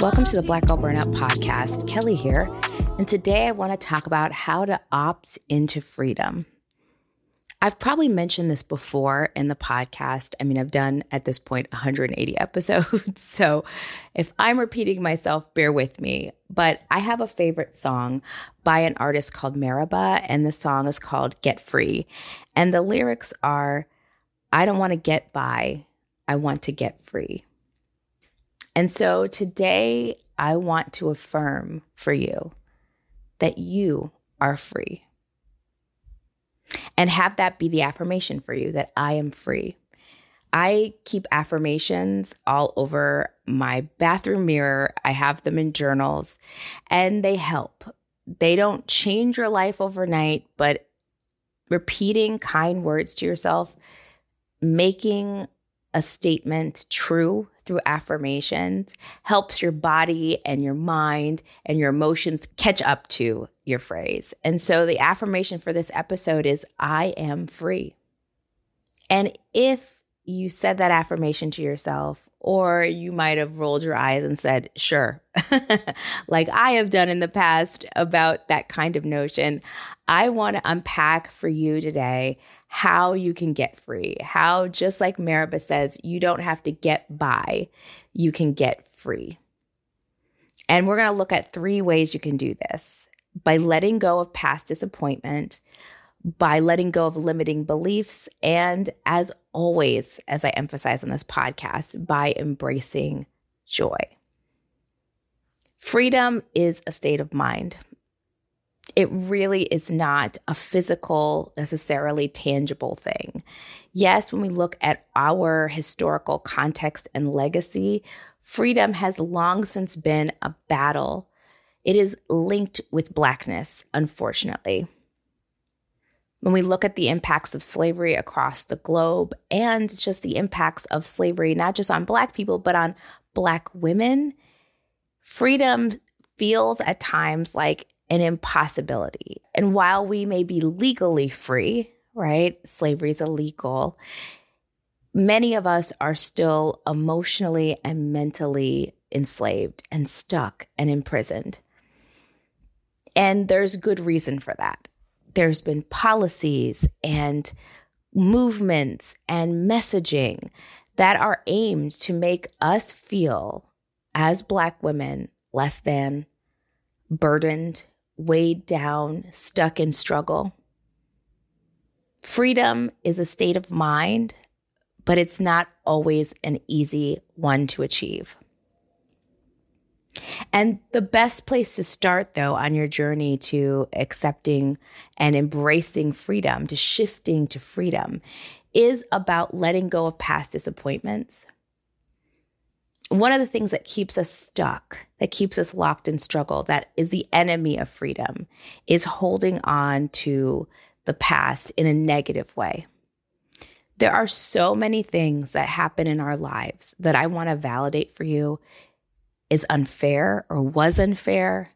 Welcome to the Black Girl Burnout Podcast. Kelley here. And today I want to talk about how to opt into freedom. I've probably mentioned this before in the podcast. I mean, I've done at this point 180 episodes. So if I'm repeating myself, bear with me. But I have a favorite song by an artist called Mereba, and the song is called Get Free. And the lyrics are I don't want to get by, I want to get free. And so today, I want to affirm for you that you are free. And have that be the affirmation for you that I am free. I keep affirmations all over my bathroom mirror. I have them in journals and they help. They don't change your life overnight, but repeating kind words to yourself, making a statement true through affirmations helps your body and your mind and your emotions catch up to your phrase. And so the affirmation for this episode is I am free. And if you said that affirmation to yourself, or you might have rolled your eyes and said, sure, like I have done in the past about that kind of notion. I want to unpack for you today how you can get free, how, just like Mereba says, you don't have to get by, you can get free. And we're going to look at three ways you can do this by letting go of past disappointment, by letting go of limiting beliefs, and as always, as I emphasize on this podcast, by embracing joy. Freedom is a state of mind it really is not a physical, necessarily tangible thing. Yes, when we look at our historical context and legacy, freedom has long since been a battle. It is linked with Blackness, unfortunately. When we look at the impacts of slavery across the globe and just the impacts of slavery, not just on Black people, but on Black women, freedom feels at times like an impossibility. And while we may be legally free, right? Slavery is illegal. Many of us are still emotionally and mentally enslaved and stuck and imprisoned. And there's good reason for that. There's been policies and movements and messaging that are aimed to make us feel as Black women less than, burdened, weighed down, stuck in struggle. Freedom is a state of mind, but it's not always an easy one to achieve. And the best place to start, though, on your journey to accepting and embracing freedom, to shifting to freedom, is about letting go of past disappointments, one of the things that keeps us stuck, that keeps us locked in struggle, that is the enemy of freedom, is holding on to the past in a negative way. There are so many things that happen in our lives that I want to validate for you is unfair or was unfair,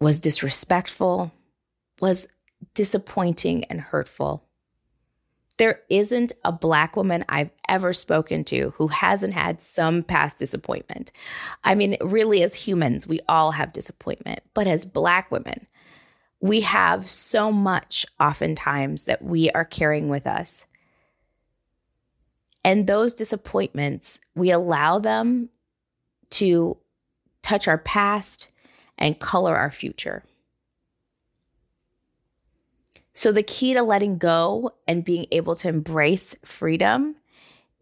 was disrespectful, was disappointing and hurtful. There isn't a Black woman I've ever spoken to who hasn't had some past disappointment. I mean, really, as humans, we all have disappointment, but as Black women, we have so much oftentimes that we are carrying with us. And those disappointments, we allow them to touch our past and color our future. So, the key to letting go and being able to embrace freedom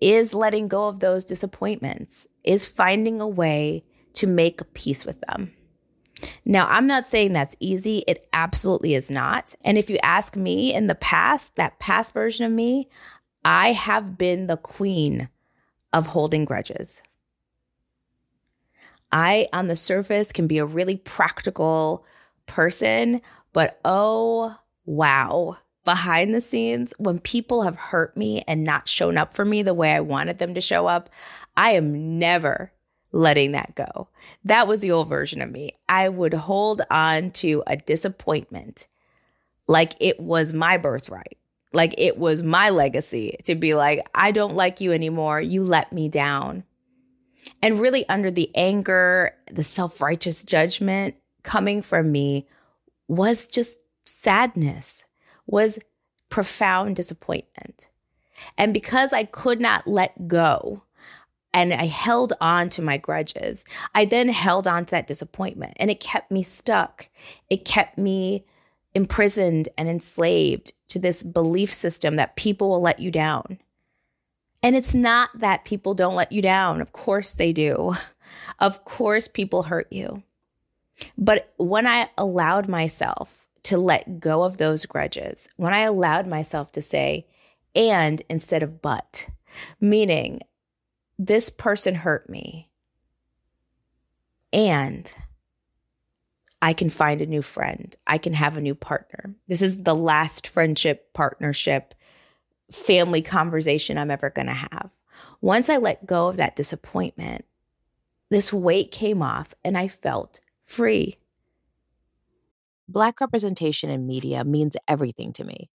is letting go of those disappointments, is finding a way to make peace with them. Now, I'm not saying that's easy. It absolutely is not. And if you ask me in the past, that past version of me, I have been the queen of holding grudges. I, on the surface, can be a really practical person, but oh, wow. Behind the scenes, when people have hurt me and not shown up for me the way I wanted them to show up, I am never letting that go. That was the old version of me. I would hold on to a disappointment like it was my birthright, like it was my legacy to be like, I don't like you anymore. You let me down. And really, under the anger, the self righteous judgment coming from me was just sadness, was profound disappointment. And because I could not let go and I held on to my grudges, I then held on to that disappointment and it kept me stuck. It kept me imprisoned and enslaved to this belief system that people will let you down. And it's not that people don't let you down. Of course they do. Of course people hurt you. But when I allowed myself to let go of those grudges, when I allowed myself to say, and instead of but, meaning this person hurt me, and I can find a new friend, I can have a new partner. This is the last friendship, partnership, family conversation I'm ever going to have. Once I let go of that disappointment, this weight came off and I felt free. Black representation in media means everything to me.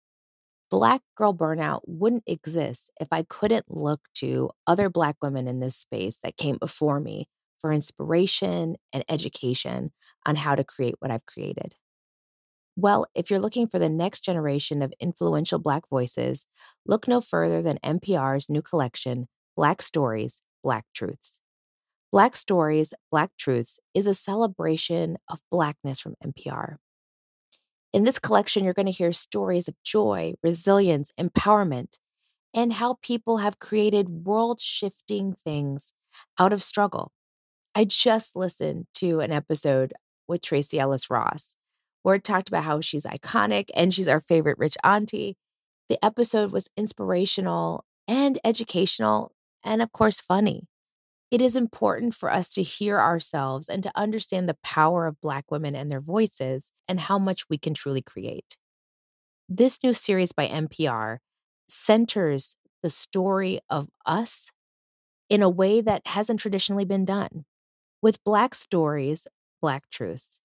Black girl burnout wouldn't exist if I couldn't look to other Black women in this space that came before me for inspiration and education on how to create what I've created. Well, if you're looking for the next generation of influential Black voices, look no further than NPR's new collection, Black Stories, Black Truths. Black Stories, Black Truths is a celebration of Blackness from NPR. In this collection, you're going to hear stories of joy, resilience, empowerment, and how people have created world shifting things out of struggle. I just listened to an episode with Tracee Ellis Ross where it talked about how she's iconic and she's our favorite rich auntie. The episode was inspirational and educational, and of course, funny. It is important for us to hear ourselves and to understand the power of Black women and their voices and how much we can truly create. This new series by NPR centers the story of us in a way that hasn't traditionally been done. With Black stories, Black truths,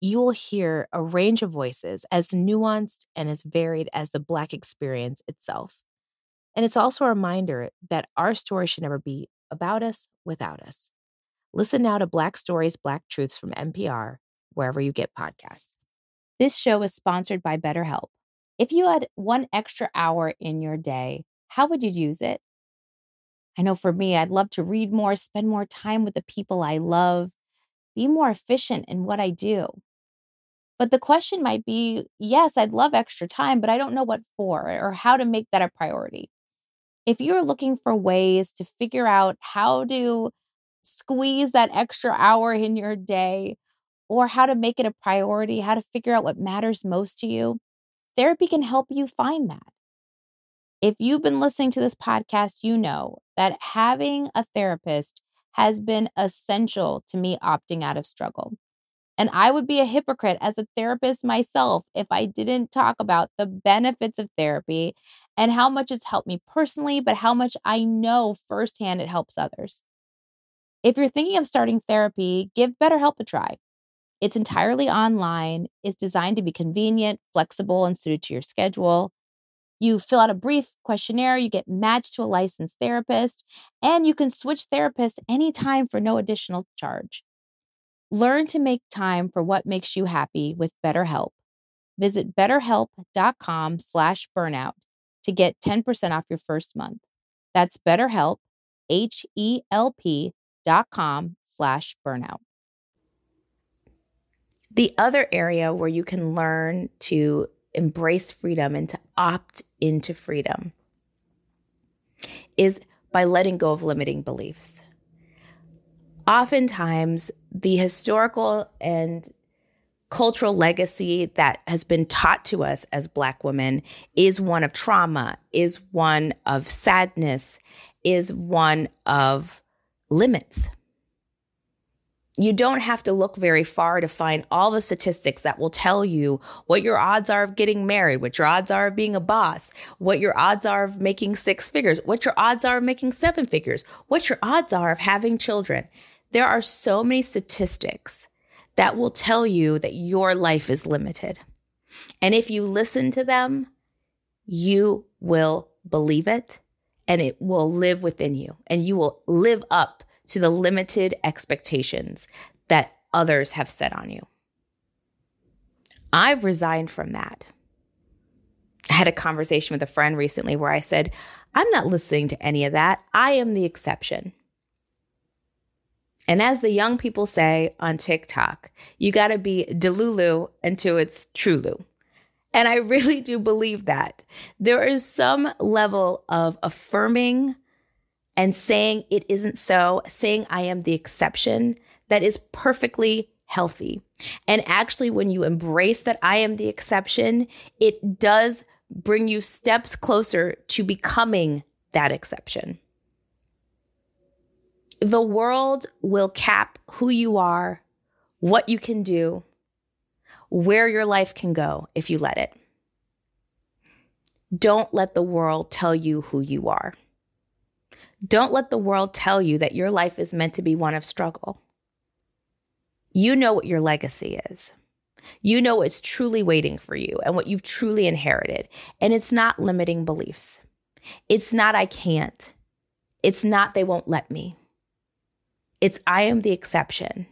you will hear a range of voices as nuanced and as varied as the Black experience itself. And it's also a reminder that our story should never be about us without us. Listen now to Black Stories, Black Truths from NPR, wherever you get podcasts. This show is sponsored by BetterHelp. If you had one extra hour in your day, how would you use it? I know for me, I'd love to read more, spend more time with the people I love, be more efficient in what I do. But the question might be yes, I'd love extra time, but I don't know what for or how to make that a priority if you're looking for ways to figure out how to squeeze that extra hour in your day or how to make it a priority, how to figure out what matters most to you, therapy can help you find that. If you've been listening to this podcast, you know that having a therapist has been essential to me opting out of struggle. And I would be a hypocrite as a therapist myself if I didn't talk about the benefits of therapy and how much it's helped me personally, but how much I know firsthand it helps others. If you're thinking of starting therapy, give BetterHelp a try. It's entirely online, it's designed to be convenient, flexible, and suited to your schedule. You fill out a brief questionnaire, you get matched to a licensed therapist, and you can switch therapists anytime for no additional charge. Learn to make time for what makes you happy with BetterHelp. Visit betterhelp.com slash burnout to get 10% off your first month. That's betterhelp, H-E-L-P dot com slash burnout. The other area where you can learn to embrace freedom and to opt into freedom is by letting go of limiting beliefs oftentimes the historical and cultural legacy that has been taught to us as Black women is one of trauma, is one of sadness, is one of limits. You don't have to look very far to find all the statistics that will tell you what your odds are of getting married, what your odds are of being a boss, what your odds are of making six figures, what your odds are of making seven figures, what your odds are of having children. There are so many statistics that will tell you that your life is limited. And if you listen to them, you will believe it and it will live within you and you will live up to the limited expectations that others have set on you. I've resigned from that. I had a conversation with a friend recently where I said, I'm not listening to any of that. I am the exception. And as the young people say on TikTok, you got to be Delulu until it's Trulu. And I really do believe that. There is some level of affirming and saying it isn't so, saying I am the exception, that is perfectly healthy. And actually, when you embrace that I am the exception, it does bring you steps closer to becoming that exception. The world will cap who you are, what you can do, where your life can go if you let it. Don't let the world tell you who you are. Don't let the world tell you that your life is meant to be one of struggle. You know what your legacy is. You know what's truly waiting for you and what you've truly inherited. And it's not limiting beliefs. It's not, I can't. It's not, they won't let me. It's, I am the exception.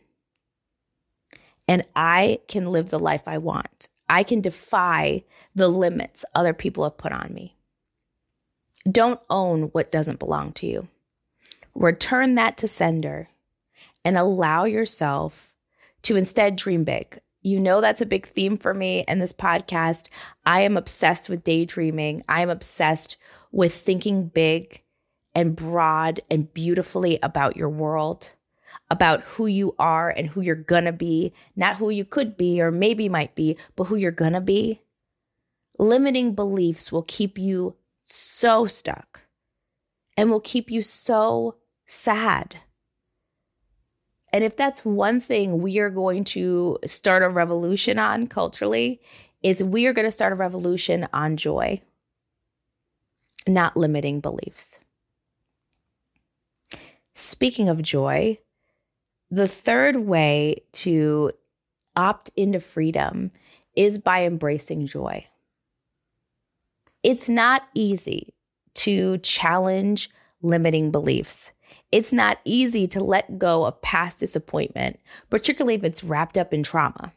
And I can live the life I want. I can defy the limits other people have put on me. Don't own what doesn't belong to you. Return that to sender and allow yourself to instead dream big. You know, that's a big theme for me in this podcast. I am obsessed with daydreaming. I am obsessed with thinking big and broad and beautifully about your world, about who you are and who you're gonna be, not who you could be or maybe might be, but who you're gonna be. Limiting beliefs will keep you so stuck and will keep you so sad. And if that's one thing we are going to start a revolution on culturally, is we are going to start a revolution on joy, not limiting beliefs. Speaking of joy, the third way to opt into freedom is by embracing joy. It's not easy to challenge limiting beliefs. It's not easy to let go of past disappointment, particularly if it's wrapped up in trauma.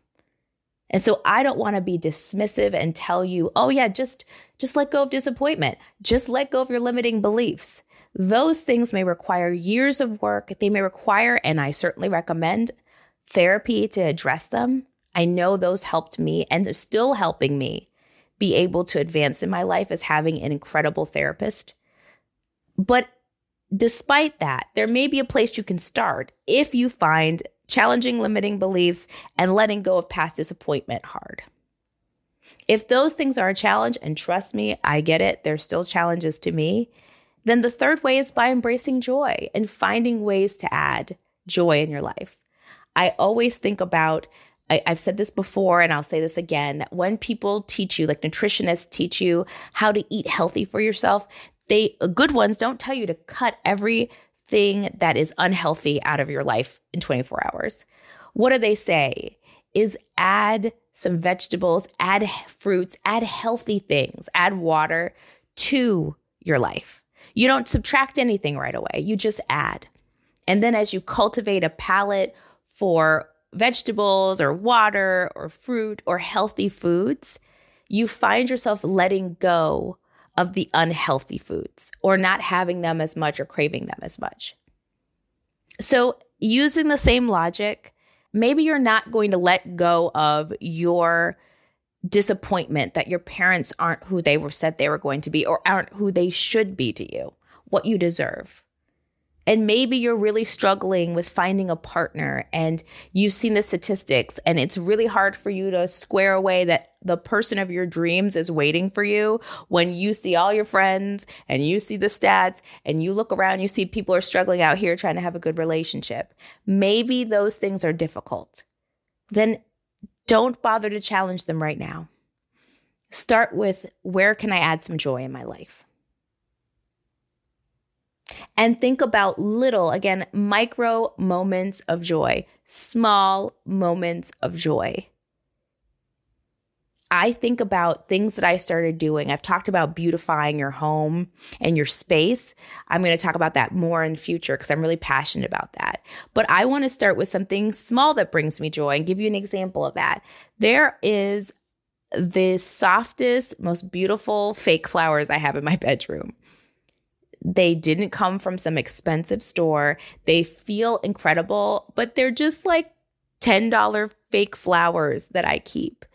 And so I don't want to be dismissive and tell you, "Oh yeah, just just let go of disappointment. Just let go of your limiting beliefs." Those things may require years of work. They may require and I certainly recommend therapy to address them. I know those helped me and they're still helping me be able to advance in my life as having an incredible therapist. But despite that, there may be a place you can start if you find challenging limiting beliefs and letting go of past disappointment hard. If those things are a challenge, and trust me, I get it, they're still challenges to me, then the third way is by embracing joy and finding ways to add joy in your life. I always think about I, have said this before and I'll say this again that when people teach you, like nutritionists teach you how to eat healthy for yourself, they good ones don't tell you to cut everything that is unhealthy out of your life in 24 hours. What do they say? Is add some vegetables, add fruits, add healthy things, add water to your life. You don't subtract anything right away, you just add. And then as you cultivate a palate for vegetables or water or fruit or healthy foods, you find yourself letting go of the unhealthy foods or not having them as much or craving them as much. So, using the same logic, maybe you're not going to let go of your disappointment that your parents aren't who they were said they were going to be or aren't who they should be to you, what you deserve. And maybe you're really struggling with finding a partner and you've seen the statistics and it's really hard for you to square away that the person of your dreams is waiting for you when you see all your friends and you see the stats and you look around, you see people are struggling out here trying to have a good relationship. Maybe those things are difficult. Then don't bother to challenge them right now. Start with where can I add some joy in my life? And think about little, again, micro moments of joy, small moments of joy. I think about things that I started doing. I've talked about beautifying your home and your space. I'm going to talk about that more in future because I'm really passionate about that. But I want to start with something small that brings me joy and give you an example of that. There is the softest, most beautiful fake flowers I have in my bedroom. They didn't come from some expensive store. They feel incredible, but they're just like $10 fake flowers that I keep.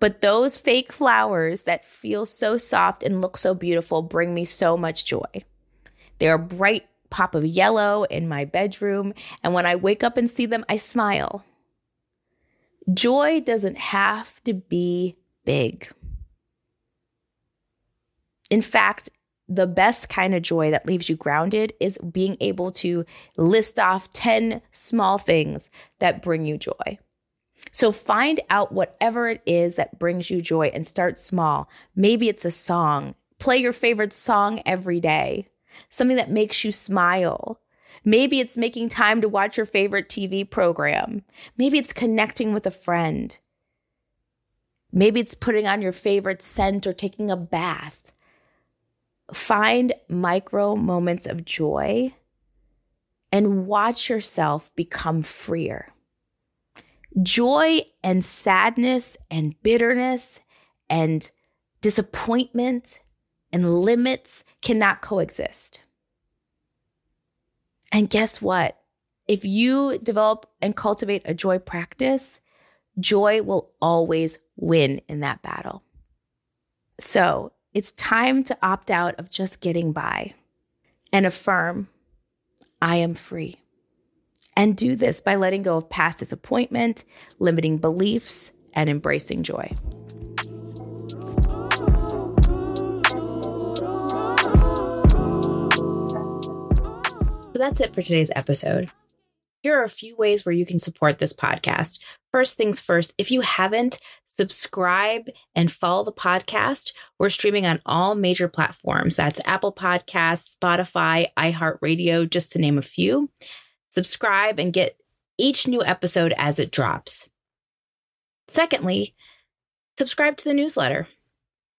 But those fake flowers that feel so soft and look so beautiful bring me so much joy. They're a bright pop of yellow in my bedroom, and when I wake up and see them, I smile. Joy doesn't have to be big. In fact, the best kind of joy that leaves you grounded is being able to list off 10 small things that bring you joy. So find out whatever it is that brings you joy and start small. Maybe it's a song. Play your favorite song every day, something that makes you smile. Maybe it's making time to watch your favorite TV program. Maybe it's connecting with a friend. Maybe it's putting on your favorite scent or taking a bath. Find micro moments of joy and watch yourself become freer. Joy and sadness and bitterness and disappointment and limits cannot coexist. And guess what? If you develop and cultivate a joy practice, joy will always win in that battle. So it's time to opt out of just getting by and affirm, I am free. And do this by letting go of past disappointment, limiting beliefs, and embracing joy. So that's it for today's episode. Here are a few ways where you can support this podcast. First things first, if you haven't, subscribe and follow the podcast. We're streaming on all major platforms. That's Apple Podcasts, Spotify, iHeartRadio, just to name a few subscribe, and get each new episode as it drops. Secondly, subscribe to the newsletter.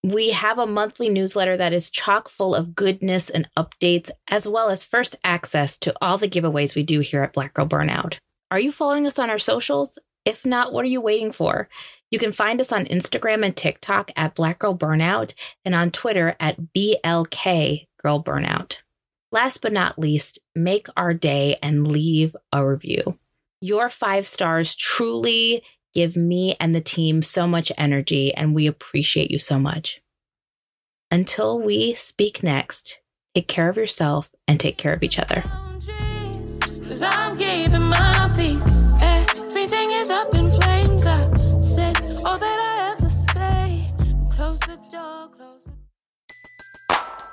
We have a monthly newsletter that is chock full of goodness and updates, as well as first access to all the giveaways we do here at Black Girl Burnout. Are you following us on our socials? If not, what are you waiting for? You can find us on Instagram and TikTok at Black Girl Burnout and on Twitter at BLK Girl Burnout. Last but not least, make our day and leave a review. Your five stars truly give me and the team so much energy, and we appreciate you so much. Until we speak next, take care of yourself and take care of each other. Everything is up in flames. I said all that I had to say. Close the door.